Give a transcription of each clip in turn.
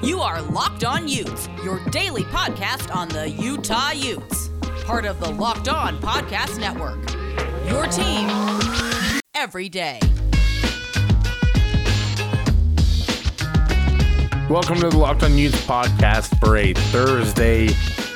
You are Locked On Utes, your daily podcast on the Utah Utes, part of the Locked On Podcast Network. Your team every day. Welcome to the Locked On Utes podcast for a Thursday,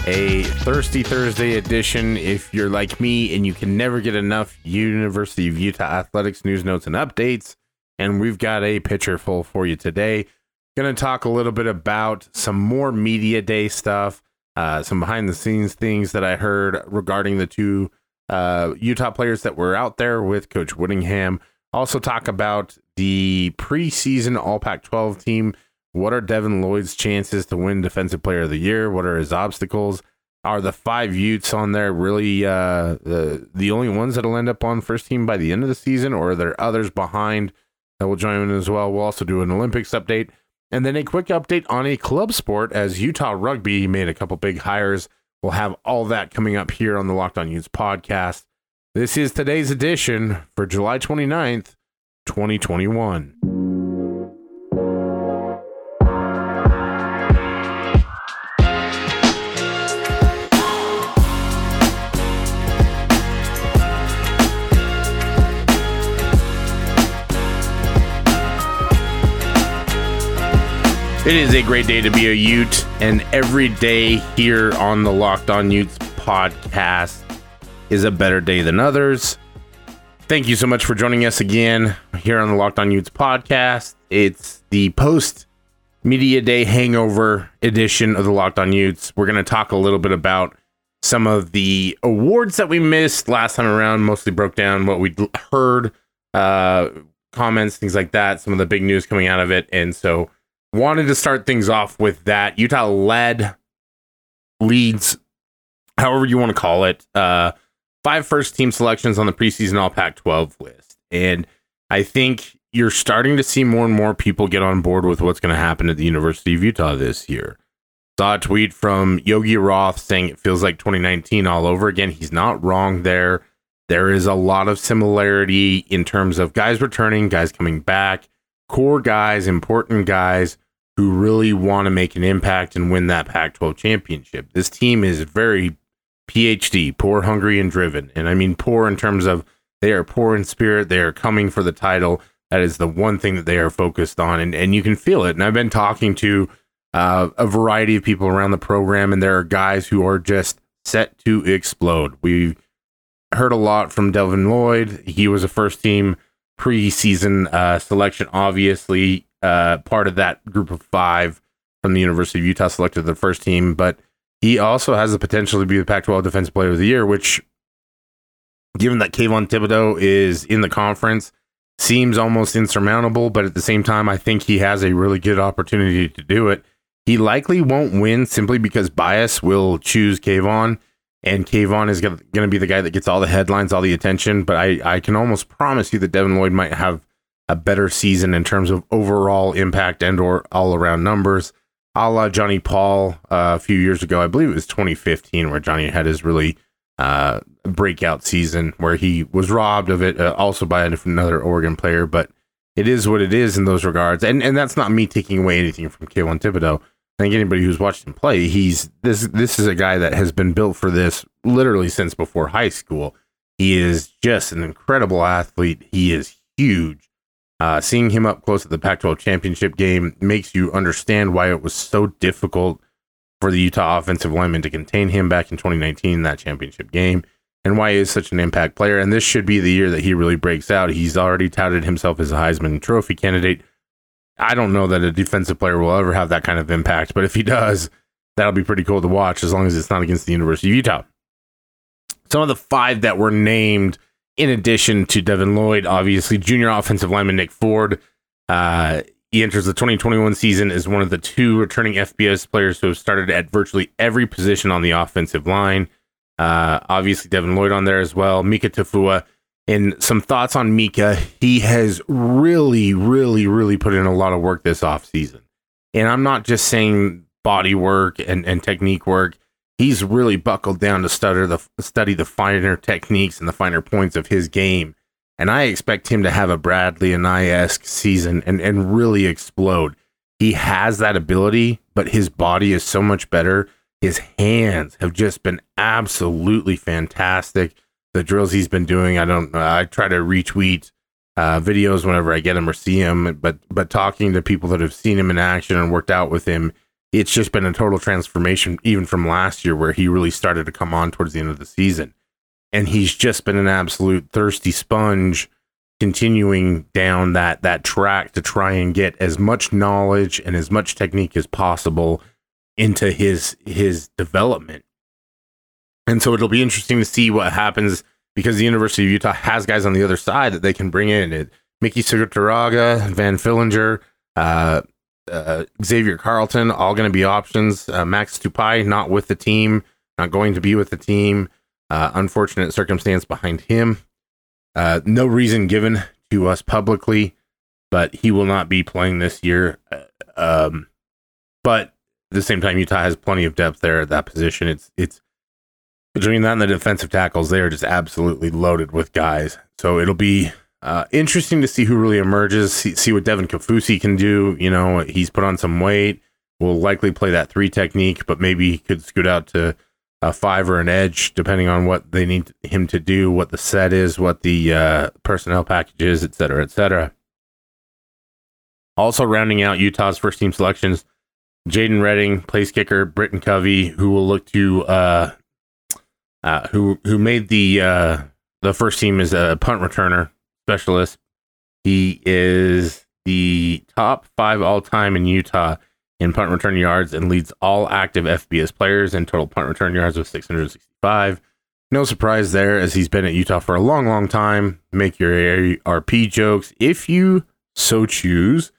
a Thirsty Thursday edition. If you're like me and you can never get enough University of Utah athletics news, notes, and updates, and we've got a pitcher full for you today. Going to talk a little bit about some more media day stuff, uh, some behind the scenes things that I heard regarding the two uh, Utah players that were out there with Coach Whittingham. Also, talk about the preseason All Pac 12 team. What are Devin Lloyd's chances to win Defensive Player of the Year? What are his obstacles? Are the five Utes on there really uh, the the only ones that'll end up on first team by the end of the season, or are there others behind that will join in as well? We'll also do an Olympics update. And then a quick update on a club sport as Utah Rugby made a couple big hires. We'll have all that coming up here on the Locked On Utes podcast. This is today's edition for July 29th, 2021. It is a great day to be a Ute, and every day here on the Locked On Utes podcast is a better day than others. Thank you so much for joining us again here on the Locked On Utes podcast. It's the post media day hangover edition of the Locked On Utes. We're going to talk a little bit about some of the awards that we missed last time around, mostly broke down what we heard, uh, comments, things like that, some of the big news coming out of it. And so, wanted to start things off with that. Utah led, leads, however you want to call it, uh, five first team selections on the preseason All Pac 12 list. And I think you're starting to see more and more people get on board with what's going to happen at the University of Utah this year. Saw a tweet from Yogi Roth saying it feels like 2019 all over again. He's not wrong there. There is a lot of similarity in terms of guys returning, guys coming back, core guys, important guys who really want to make an impact and win that Pac 12 championship. This team is very PhD, poor, hungry, and driven. And I mean poor in terms of they are poor in spirit. They are coming for the title. That is the one thing that they are focused on. And, and you can feel it. And I've been talking to uh, a variety of people around the program, and there are guys who are just set to explode. We heard a lot from Devin Lloyd. He was a first team preseason uh, selection, obviously uh, part of that group of five from the University of Utah selected the first team, but he also has the potential to be the Pac-12 Defensive Player of the Year, which, given that Kayvon Thibodeaux is in the conference, seems almost insurmountable. But at the same time, I think he has a really good opportunity to do it. He likely won't win simply because bias will choose Kayvon, and Kayvon is going to be the guy that gets all the headlines, all the attention. But I, I can almost promise you that Devin Lloyd might have a better season in terms of overall impact and or all around numbers. A la Johnny Paul uh, a few years ago, I believe it was 2015, where Johnny had his really uh, breakout season where he was robbed of it uh, also by another Oregon player. But it is what it is in those regards, and and that's not me taking away anything from Kayvon Thibodeaux. I think anybody who's watched him play, he's this this is a guy that has been built for this literally since before high school. He is just an incredible athlete. He is huge. Uh, seeing him up close at the Pac 12 championship game makes you understand why it was so difficult for the Utah offensive lineman to contain him back in 2019, that championship game, and why he is such an impact player. And this should be the year that he really breaks out. He's already touted himself as a Heisman Trophy candidate. I don't know that a defensive player will ever have that kind of impact, but if he does, that'll be pretty cool to watch as long as it's not against the University of Utah. Some of the five that were named in addition to Devin Lloyd, obviously, junior offensive lineman Nick Ford. Uh, he enters the 2021 season as one of the two returning FBS players who have started at virtually every position on the offensive line. Uh, obviously, Devin Lloyd on there as well. Mika Tafua. And some thoughts on Mika. He has really, really, really put in a lot of work this offseason. And I'm not just saying body work and, and technique work he's really buckled down to study the study the finer techniques and the finer points of his game. And I expect him to have a Bradlee Anae esque season and, and really explode. he has that ability, but his body is so much better. His hands have just been absolutely fantastic. The drills he's been doing, I don't I try to retweet uh, videos whenever I get him or see him, but but talking to people that have seen him in action and worked out with him, it's just been a total transformation, even from last year where he really started to come on towards the end of the season. And he's just been an absolute thirsty sponge continuing down that that track to try and get as much knowledge and as much technique as possible into his his development. And so it'll be interesting to see what happens because the University of Utah has guys on the other side that they can bring in. It, Miki Suguturaga, Van Fillinger, uh, uh, Xavier Carlton, all going to be options. Uh, Max Tupai not with the team, not going to be with the team. Uh, unfortunate circumstance behind him. Uh, no reason given to us publicly, but he will not be playing this year. Uh, um, but at the same time, Utah has plenty of depth there at that position. It's it's between that and the defensive tackles, they are just absolutely loaded with guys. So it'll be uh, interesting to see who really emerges. See, see what Devin Kaufusi can do. You know, he's put on some weight. Will likely play that three technique, but maybe he could scoot out to a five or an edge, depending on what they need him to do, what the set is, what the uh, personnel package is, et cetera, et cetera. Also, rounding out Utah's first team selections, Jadon Redding, place kicker, Britton Covey, who will look to uh, uh, who who made the uh, the first team as a punt returner specialist. He is the top five all time in Utah in punt return yards and leads all active FBS players in total punt return yards with 665. No surprise there, as he's been at Utah for a long, long time. Make your RP jokes if you so choose.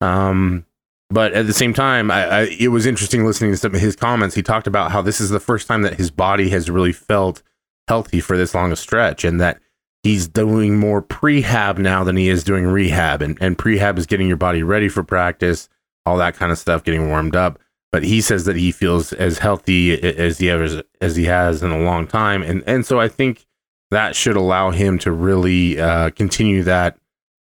Um, but at the same time, I, I, it was interesting listening to some of his comments. He talked about how this is the first time that his body has really felt healthy for this long a stretch, and that he's doing more prehab now than he is doing rehab. And, and prehab is getting your body ready for practice all that kind of stuff, getting warmed up. But he says that he feels as healthy as he ever as he has in a long time, and and so I think that should allow him to really uh, continue that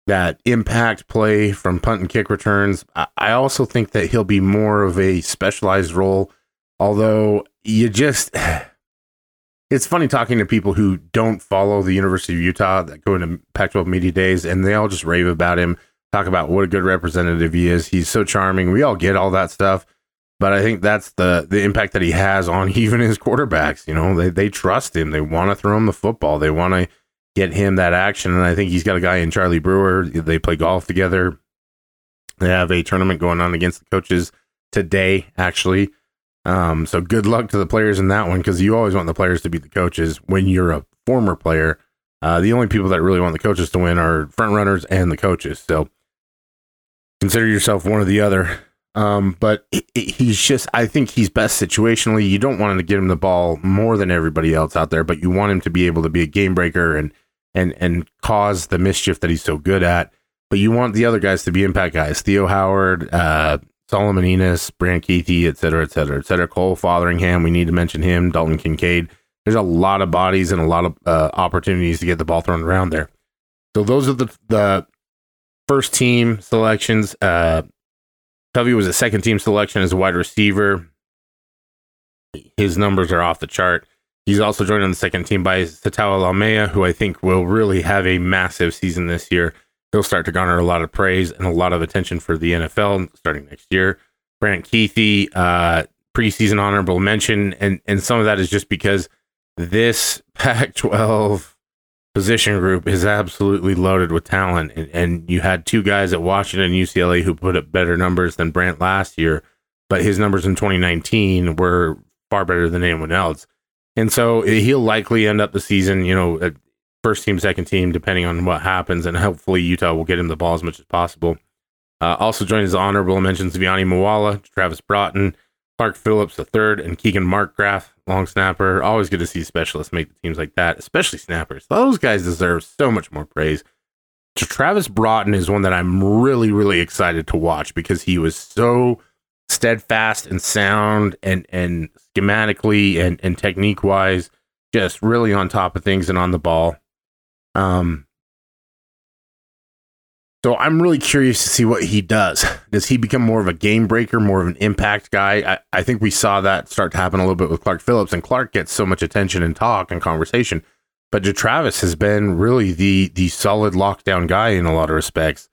that impact play from punt and kick returns. I also think that he'll be more of a specialized role, although you just. It's funny talking to people who don't follow the University of Utah that go into Pac 12 media days and they all just rave about him talk about what a good representative he is. He's so charming. We all get all that stuff, but I think that's the the impact that he has on even his quarterbacks. You know, they they trust him. They want to throw him the football. They want to get him that action. And I think he's got a guy in Charlie Brewer. They play golf together. They have a tournament going on against the coaches today, actually. Um, so good luck to the players in that one because you always want the players to beat the coaches when you're a former player. Uh, the only people that really want the coaches to win are front runners and the coaches. So consider yourself one or the other. Um, but he's just, I think he's best situationally. You don't want him to get him the ball more than everybody else out there, but you want him to be able to be a game breaker and, and, and cause the mischief that he's so good at. But you want the other guys to be impact guys. Theo Howard, uh, Solomon Enos, Brant Kuithe, et cetera, et cetera, et cetera. Cole Fotheringham, we need to mention him. Dalton Kincaid. There's a lot of bodies and a lot of uh, opportunities to get the ball thrown around there. So those are the the first team selections. Uh, was a second team selection as a wide receiver. His numbers are off the chart. He's also joined on the second team by Sataoa Laumea, who I think will really have a massive season this year. He'll start to garner a lot of praise and a lot of attention for the NFL starting next year. Brant Kuithe, uh, preseason honorable mention, and and some of that is just because this Pac-12 position group is absolutely loaded with talent. And, and, you had two guys at Washington UCLA who put up better numbers than Brant last year, but his numbers in 2019 were far better than anyone else. And so he'll likely end up the season, you know, at first team, second team, depending on what happens. And hopefully Utah will get him the ball as much as possible. Uh, also joined as honorable mentions Vuyani Moala, Travis Broughton, Clark Phillips III, and Keegan Markgraf, long snapper. Always good to see specialists make the teams like that, especially snappers. Those guys deserve so much more praise. Travis Broughton is one that I'm really, really excited to watch because he was so steadfast and sound and and schematically and, and technique wise, just really on top of things and on the ball. Um So I'm really curious to see what he does. Does he become more of a game breaker, more of an impact guy? I, I think we saw that start to happen a little bit with Clark Phillips, and Clark gets so much attention and talk and conversation. But Travis has been really the the solid lockdown guy in a lot of respects.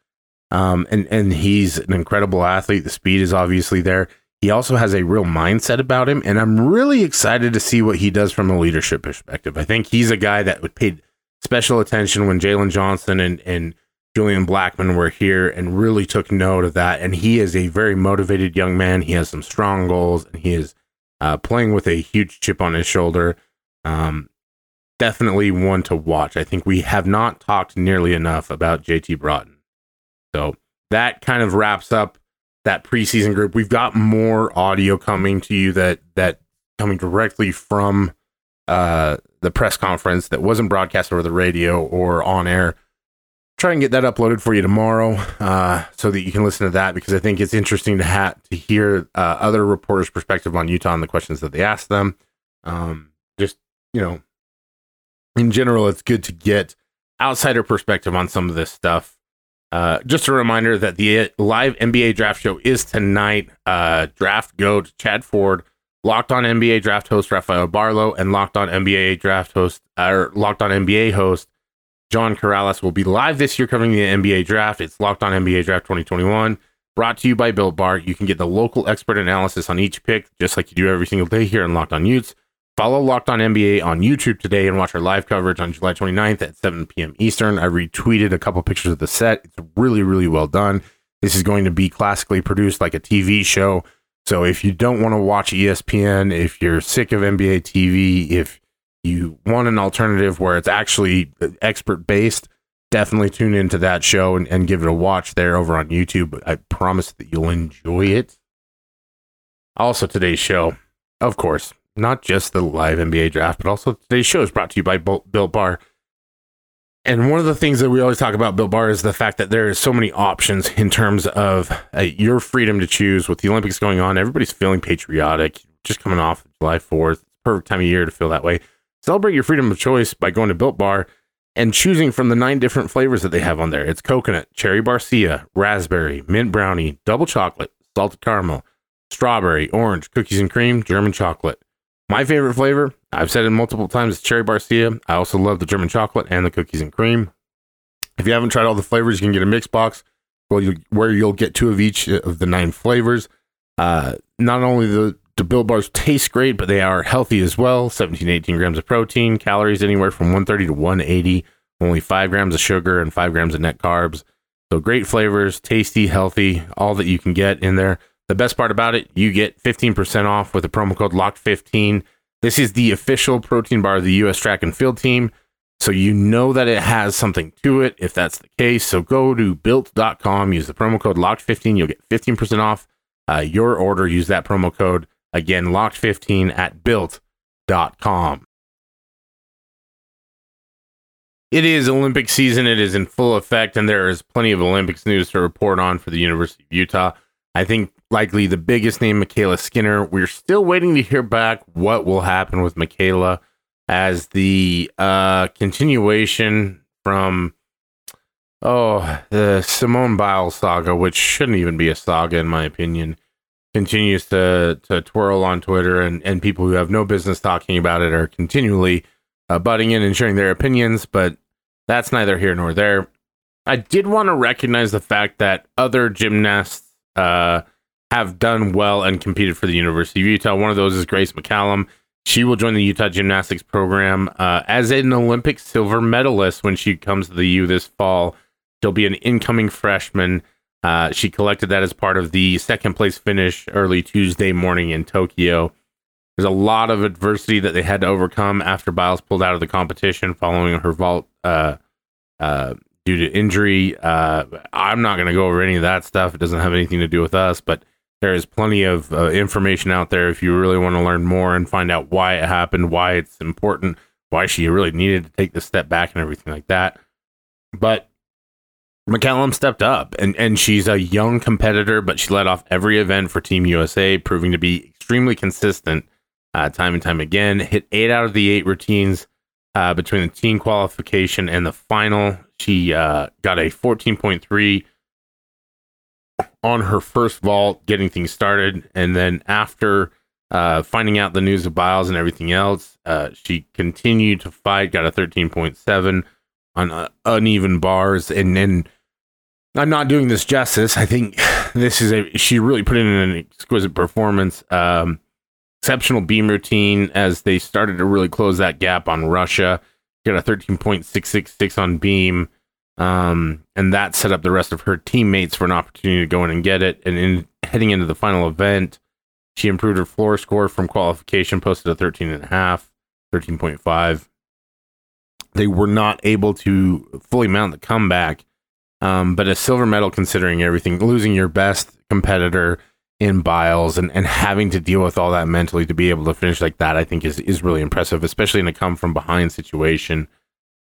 Um, and and he's an incredible athlete. The speed is obviously there. He also has a real mindset about him, and I'm really excited to see what he does from a leadership perspective. I think he's a guy that would pay special attention when Jaylon Johnson and and Julian Blackmon were here and really took note of that. And he is a very motivated young man. He has some strong goals, and he is uh, playing with a huge chip on his shoulder. Um, definitely one to watch. I think we have not talked nearly enough about JT Broughton. So that kind of wraps up that preseason group. We've got more audio coming to you that that coming directly from uh, the press conference that wasn't broadcast over the radio or on air. Try and get that uploaded for you tomorrow, uh, so that you can listen to that because I think it's interesting to ha- to hear uh, other reporters' perspective on Utah and the questions that they asked them. Um, just you know, in general, it's good to get outsider perspective on some of this stuff uh, just a reminder that the live NBA draft show is tonight. Uh, draft goat Chad Ford, locked on NBA draft host Rafael Barlow, and locked on NBA draft host or locked on NBA host John Karalis will be live this year covering the NBA draft. It's locked on NBA draft 2021. Brought to you by Built Bar. You can get the local expert analysis on each pick, just like you do every single day here on Locked On Utes. Follow Locked On NBA on YouTube today and watch our live coverage on July 29th at 7 p.m. Eastern. I retweeted a couple pictures of the set. It's really, really well done. This is going to be classically produced like a TV show. So if you don't want to watch ESPN, if you're sick of NBA TV, if you want an alternative where it's actually expert based, definitely tune into that show and, and give it a watch there over on YouTube. I promise that you'll enjoy it. Also, today's show, of course, not just the live NBA draft, but also today's show is brought to you by Built Bar. And one of the things that we always talk about Built Bar is the fact that there is so many options in terms of uh, your freedom to choose. With the Olympics going on, everybody's feeling patriotic. Just coming off July 4th, perfect time of year to feel that way. Celebrate your freedom of choice by going to Built Bar and choosing from the nine different flavors that they have on there. It's coconut, cherry barcia, raspberry, mint brownie, double chocolate, salted caramel, strawberry, orange, cookies and cream, German chocolate. My favorite flavor, I've said it multiple times, is cherry barcia. I also love the German chocolate and the cookies and cream. If you haven't tried all the flavors, you can get a mix box where, you, where you'll get two of each of the nine flavors. Uh, not only the, the Built Bars taste great, but they are healthy as well 17 18 grams of protein, calories anywhere from 130 to 180, only 5 grams of sugar and 5 grams of net carbs. So great flavors, tasty, healthy, all that you can get in there. The best part about it, you get 15% off with the promo code LOCKED15. This is the official protein bar of the U.S. track and field team. So you know that it has something to it if that's the case. So go to built.com, use the promo code LOCKED15. You'll get 15% off uh, your order. Use that promo code. Again, LOCKED15 at built.com. It is Olympic season. It is in full effect, and there is plenty of Olympics news to report on for the University of Utah. I think likely the biggest name, MyKayla Skinner. We're still waiting to hear back what will happen with MyKayla as the uh, continuation from oh the Simone Biles saga, which shouldn't even be a saga in my opinion, continues to to twirl on Twitter, and and people who have no business talking about it are continually uh, butting in and sharing their opinions, but that's neither here nor there. I did want to recognize the fact that other gymnasts uh, have done well and competed for the University of Utah. One of those is Grace McCallum. She will join the Utah gymnastics program uh, as an Olympic silver medalist when she comes to the U this fall. She'll be an incoming freshman. Uh, she collected that as part of the second place finish early Tuesday morning in Tokyo. There's a lot of adversity that they had to overcome after Biles pulled out of the competition following her vault uh, uh due to injury. Uh, I'm not going to go over any of that stuff. It doesn't have anything to do with us, but there is plenty of uh, information out there if you really want to learn more and find out why it happened, why it's important, why she really needed to take the step back and everything like that. But McCallum stepped up and, and she's a young competitor, but she led off every event for Team USA, proving to be extremely consistent uh, time and time again. Hit eight out of the eight routines uh, between the team qualification and the final. She uh, got a 14.3 on her first vault, getting things started. And then after uh, finding out the news of Biles and everything else, uh, she continued to fight, got a 13.7 on uh, uneven bars. And then I'm not doing this justice. I think this is a, she really put in an exquisite performance. Um, exceptional beam routine as they started to really close that gap on Russia. Got a 13.666 on beam. Um, and that set up the rest of her teammates for an opportunity to go in and get it. And in heading into the final event, she improved her floor score from qualification, posted a 13.5, 13.5. They were not able to fully mount the comeback, um, but a silver medal considering everything, losing your best competitor in Biles and, and having to deal with all that mentally to be able to finish like that, I think is, is really impressive, especially in a come from behind situation.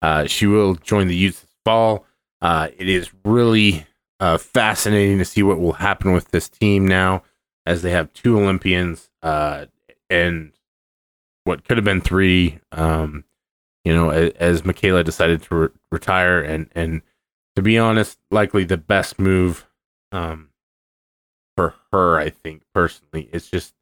Uh, she will join the youth fall. Uh, it is really uh, fascinating to see what will happen with this team now as they have two Olympians uh, and what could have been three. Um, you know, as, as MyKayla decided to re- retire, and and to be honest, likely the best move um, for her. I think personally, it's just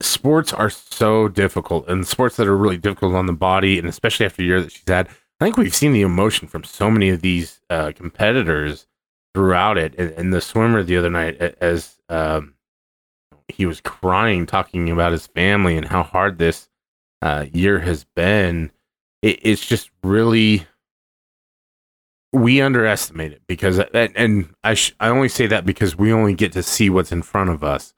sports are so difficult, and sports that are really difficult on the body, and especially after a year that she's had. I think we've seen the emotion from so many of these uh, competitors throughout it. And, and, the swimmer the other night, as um, he was crying, talking about his family and how hard this uh, year has been, it, it's just really we underestimate it because and I sh- I only say that because we only get to see what's in front of us.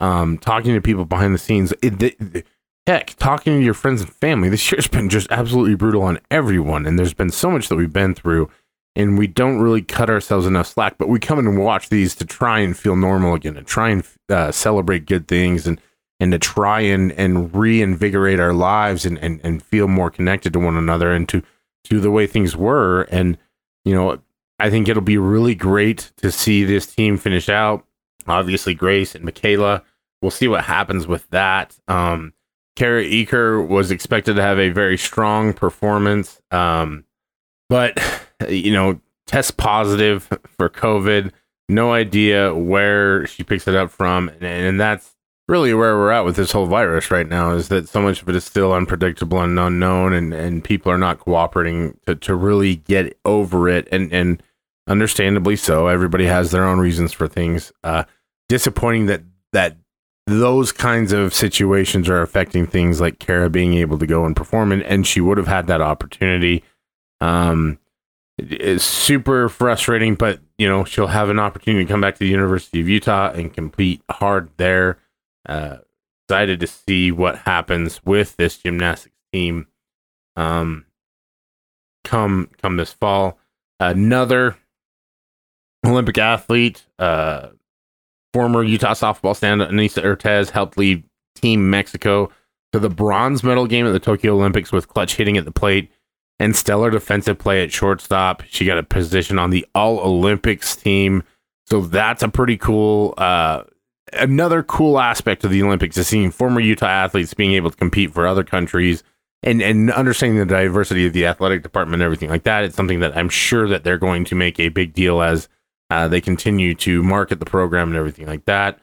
Um, talking to people behind the scenes, it, heck, talking to your friends and family. This year's been just absolutely brutal on everyone, and there's been so much that we've been through, and we don't really cut ourselves enough slack. But we come and watch these to try and feel normal again, to try and uh, celebrate good things, and and to try and and reinvigorate our lives and, and and feel more connected to one another and to to the way things were. And you know, I think it'll be really great to see this team finish out. Obviously, Grace and MyKayla. We'll see what happens with that. Um, Kara Eaker was expected to have a very strong performance, um, but you know, test positive for COVID. No idea where she picks it up from, and, and that's really where we're at with this whole virus right now. Is that so much of it is still unpredictable and unknown, and, and people are not cooperating to, to really get over it, and and understandably so. Everybody has their own reasons for things. Uh, disappointing that that those kinds of situations are affecting things like Kara being able to go and perform, and, and she would have had that opportunity. Um, it's super frustrating, but you know she'll have an opportunity to come back to the University of Utah and compete hard there. Uh, excited to see what happens with this gymnastics team. Um, come come this fall, another Olympic athlete, uh, Former Utah softball stand Anissa Urtez helped lead Team Mexico to the bronze medal game at the Tokyo Olympics with clutch hitting at the plate and stellar defensive play at shortstop. She got a position on the All Olympics team. So that's a pretty cool, uh, another cool aspect of the Olympics is seeing former Utah athletes being able to compete for other countries and, and understanding the diversity of the athletic department and everything like that. It's something that I'm sure that they're going to make a big deal as uh, they continue to market the program and everything like that.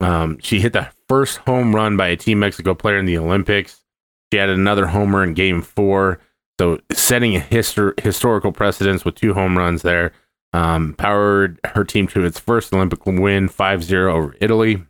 Um, she hit the first home run by a Team Mexico player in the Olympics. She had another homer in Game Four, so setting a histor- historical precedence with two home runs there. Um, powered her team to its first Olympic win, 5-0 over Italy.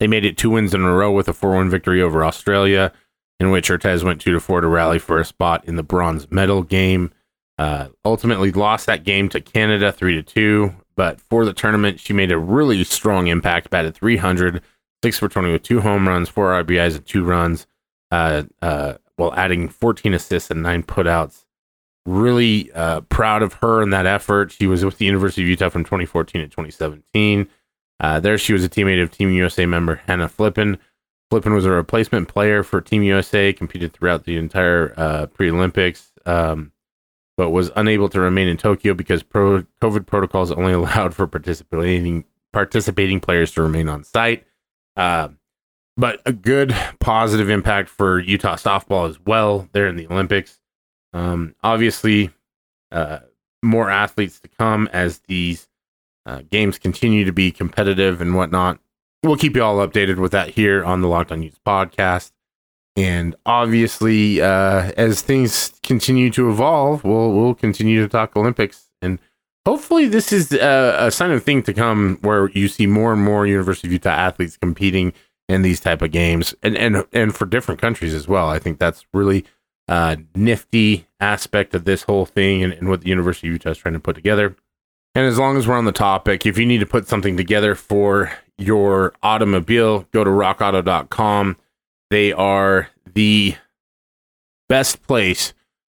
They made it two wins in a row with a 4-1 victory over Australia, in which Urtez went 2 to 4 to rally for a spot in the bronze medal game. Uh, ultimately lost that game to Canada three to two. But for the tournament, she made a really strong impact. Batted 300, six for 20 with two home runs, four RBIs, and two runs, uh, uh, while adding 14 assists and nine putouts. Really uh, proud of her and that effort. She was with the University of Utah from 2014 to 2017. Uh, there, she was a teammate of Team USA member Hannah Flippen. Flippen was a replacement player for Team USA, competed throughout the entire uh, pre Olympics. Um, but was unable to remain in Tokyo because pro- COVID protocols only allowed for participating participating players to remain on site. Uh, but a good positive impact for Utah softball as well. They're in the Olympics. Um, obviously, uh, more athletes to come as these uh, games continue to be competitive and whatnot. We'll keep you all updated with that here on the Locked On Utes podcast. And obviously, uh, as things continue to evolve, we'll we'll continue to talk Olympics, and hopefully, this is a, a sign of thing to come, where you see more and more University of Utah athletes competing in these type of games, and and and for different countries as well. I think that's really uh, nifty aspect of this whole thing, and, and what the University of Utah is trying to put together. And as long as we're on the topic, if you need to put something together for your automobile, go to rockauto.com they are the best place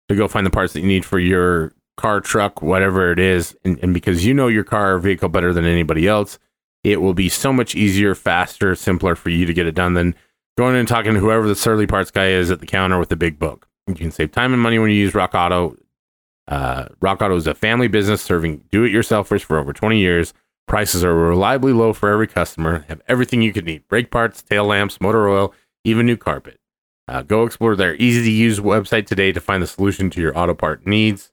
to go find the parts that you need for your car, truck, whatever it is. And, and because you know your car or vehicle better than anybody else, it will be so much easier, faster, simpler for you to get it done than going and talking to whoever the surly parts guy is at the counter with the big book. You can save time and money when you use Rock Auto. Uh, Rock Auto is a family business serving do it yourselfers for over 20 years. Prices are reliably low for every customer. Have everything you could need brake parts, tail lamps, motor oil, even new carpet. Uh, go explore their easy to use website today to find the solution to your auto part needs.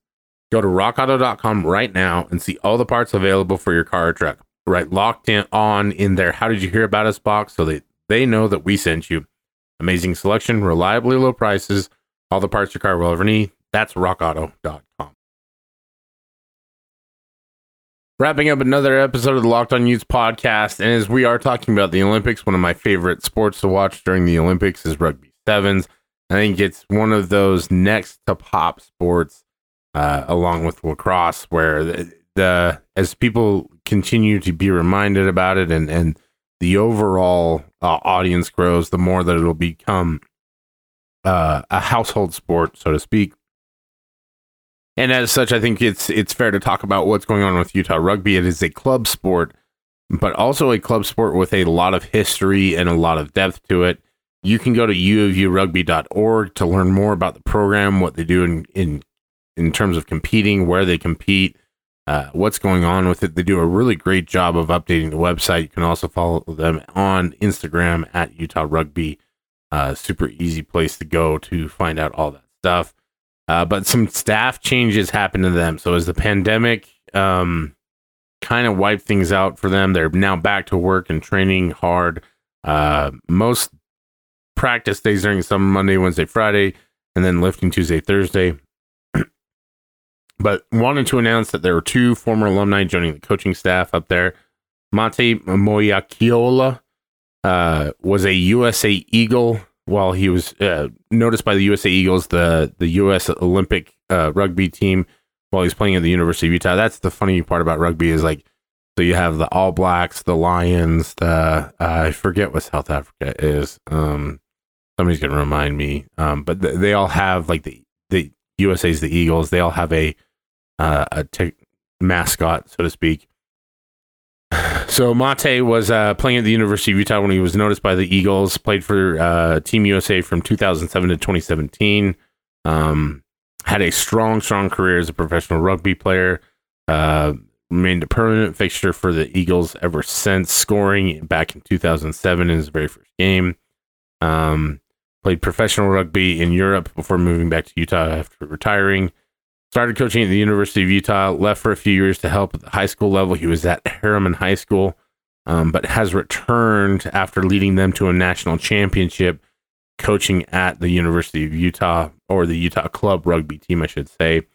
Go to rockauto.com right now and see all the parts available for your car or truck. Right, locked in on in there. How did you hear about us box so that they know that we sent you? Amazing selection, reliably low prices, all the parts your car will ever need. That's rockauto.com. Wrapping up another episode of the Locked On Utes podcast. And as we are talking about the Olympics, one of my favorite sports to watch during the Olympics is rugby sevens. I think it's one of those next to pop sports, uh, along with lacrosse, where the, the, as people continue to be reminded about it and, and the overall uh, audience grows, the more that it'll become uh, a household sport, so to speak. And as such, I think it's it's fair to talk about what's going on with Utah rugby. It is a club sport, but also a club sport with a lot of history and a lot of depth to it. You can go to uofurugby.org to learn more about the program, what they do in in, in terms of competing, where they compete, uh, what's going on with it. They do a really great job of updating the website. You can also follow them on Instagram at Utah Rugby. Uh, super easy place to go to find out all that stuff. Uh, but some staff changes happened to them. So as the pandemic um, kind of wiped things out for them, they're now back to work and training hard. Uh, most practice days during summer Monday, Wednesday, Friday, and then lifting Tuesday, Thursday. but wanted to announce that there were two former alumni joining the coaching staff up there. Mate Moeakiola uh, was a USA Eagle while he was uh, noticed by the USA Eagles, the the US Olympic uh, rugby team, while he's playing at the University of Utah. That's the funny part about rugby is like, so you have the All Blacks, the Lions, the uh, I forget what South Africa is. Um, somebody's gonna remind me. Um, but th- they all have like the the USA's the Eagles. They all have a uh, mascot, so to speak. So Mate was uh, playing at the University of Utah when he was noticed by the Eagles. Played for uh, Team USA from 2007 to 2017. Um, had a strong, strong career as a professional rugby player. Uh, remained a permanent fixture for the Eagles ever since, scoring back in 2007 in his very first game. Um, played professional rugby in Europe before moving back to Utah after retiring. Started coaching at the University of Utah, left for a few years to help at the high school level. He was at Herriman High School, um, but has returned after leading them to a national championship, coaching at the University of Utah or the Utah Club rugby team, I should say.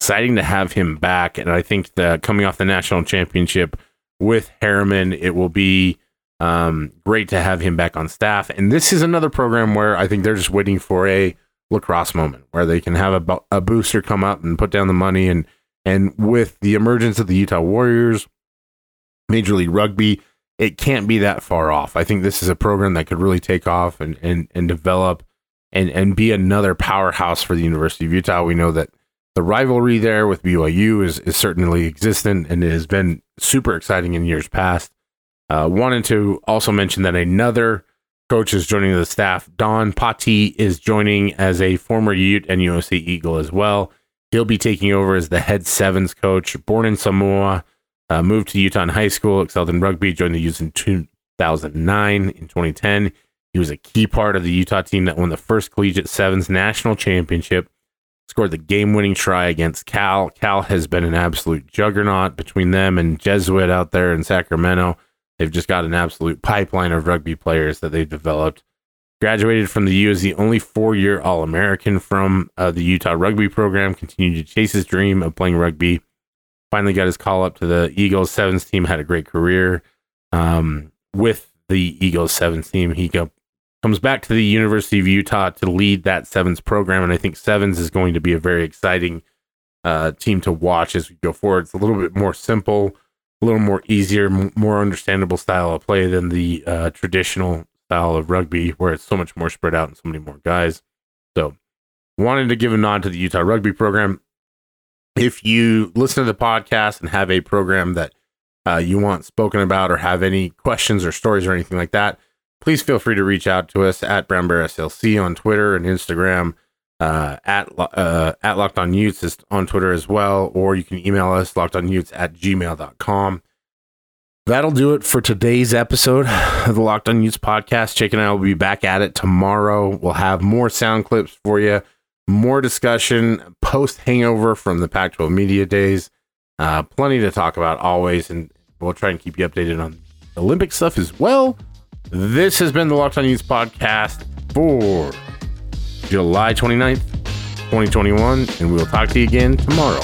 Exciting to have him back. And I think that coming off the national championship with Herriman, it will be um, great to have him back on staff. And this is another program where I think they're just waiting for a lacrosse moment where they can have a, a booster come up and put down the money and and with the emergence of the Utah Warriors, Major League Rugby, it can't be that far off. I think this is a program that could really take off and and and develop and and be another powerhouse for the University of Utah. We know that the rivalry there with BYU is is certainly existent and it has been super exciting in years past. Uh, wanted to also mention that another coach is joining the staff. Don Pati is joining as a former Ute and USA Eagle as well. He'll be taking over as the head sevens coach. Born in Samoa, uh, moved to Utah in high school, excelled in rugby, joined the Utes in 2009. In 2010, He was a key part of the Utah team that won the first collegiate sevens national championship. Scored the game-winning try against Cal. Cal has been an absolute juggernaut between them and Jesuit out there in Sacramento. They've just got an absolute pipeline of rugby players that they've developed. Graduated from the U as the only four-year All-American from uh, the Utah rugby program. Continued to chase his dream of playing rugby. Finally got his call up to the Eagles sevens team. Had a great career um, with the Eagles sevens team. He go, comes back to the University of Utah to lead that sevens program, and I think sevens is going to be a very exciting uh, team to watch as we go forward. It's a little bit more simple, a little more easier, more understandable style of play than the uh, traditional style of rugby, where it's so much more spread out and so many more guys. So, wanted to give a nod to the Utah rugby program. If you listen to the podcast and have a program that uh, you want spoken about or have any questions or stories or anything like that, please feel free to reach out to us at Brown Bear SLC on Twitter and Instagram. Uh, at uh, at Locked On Utes on Twitter as well, or you can email us locked on lockedonutes at gmail.com. That'll do it for today's episode of the Locked On Utes podcast. Jake and I will be back at it tomorrow. We'll have more sound clips for you, more discussion post hangover from the Pac 12 media days. Uh, plenty to talk about always, and we'll try and keep you updated on Olympic stuff as well. This has been the Locked On Utes podcast for July 29th, 2021, and we will talk to you again tomorrow.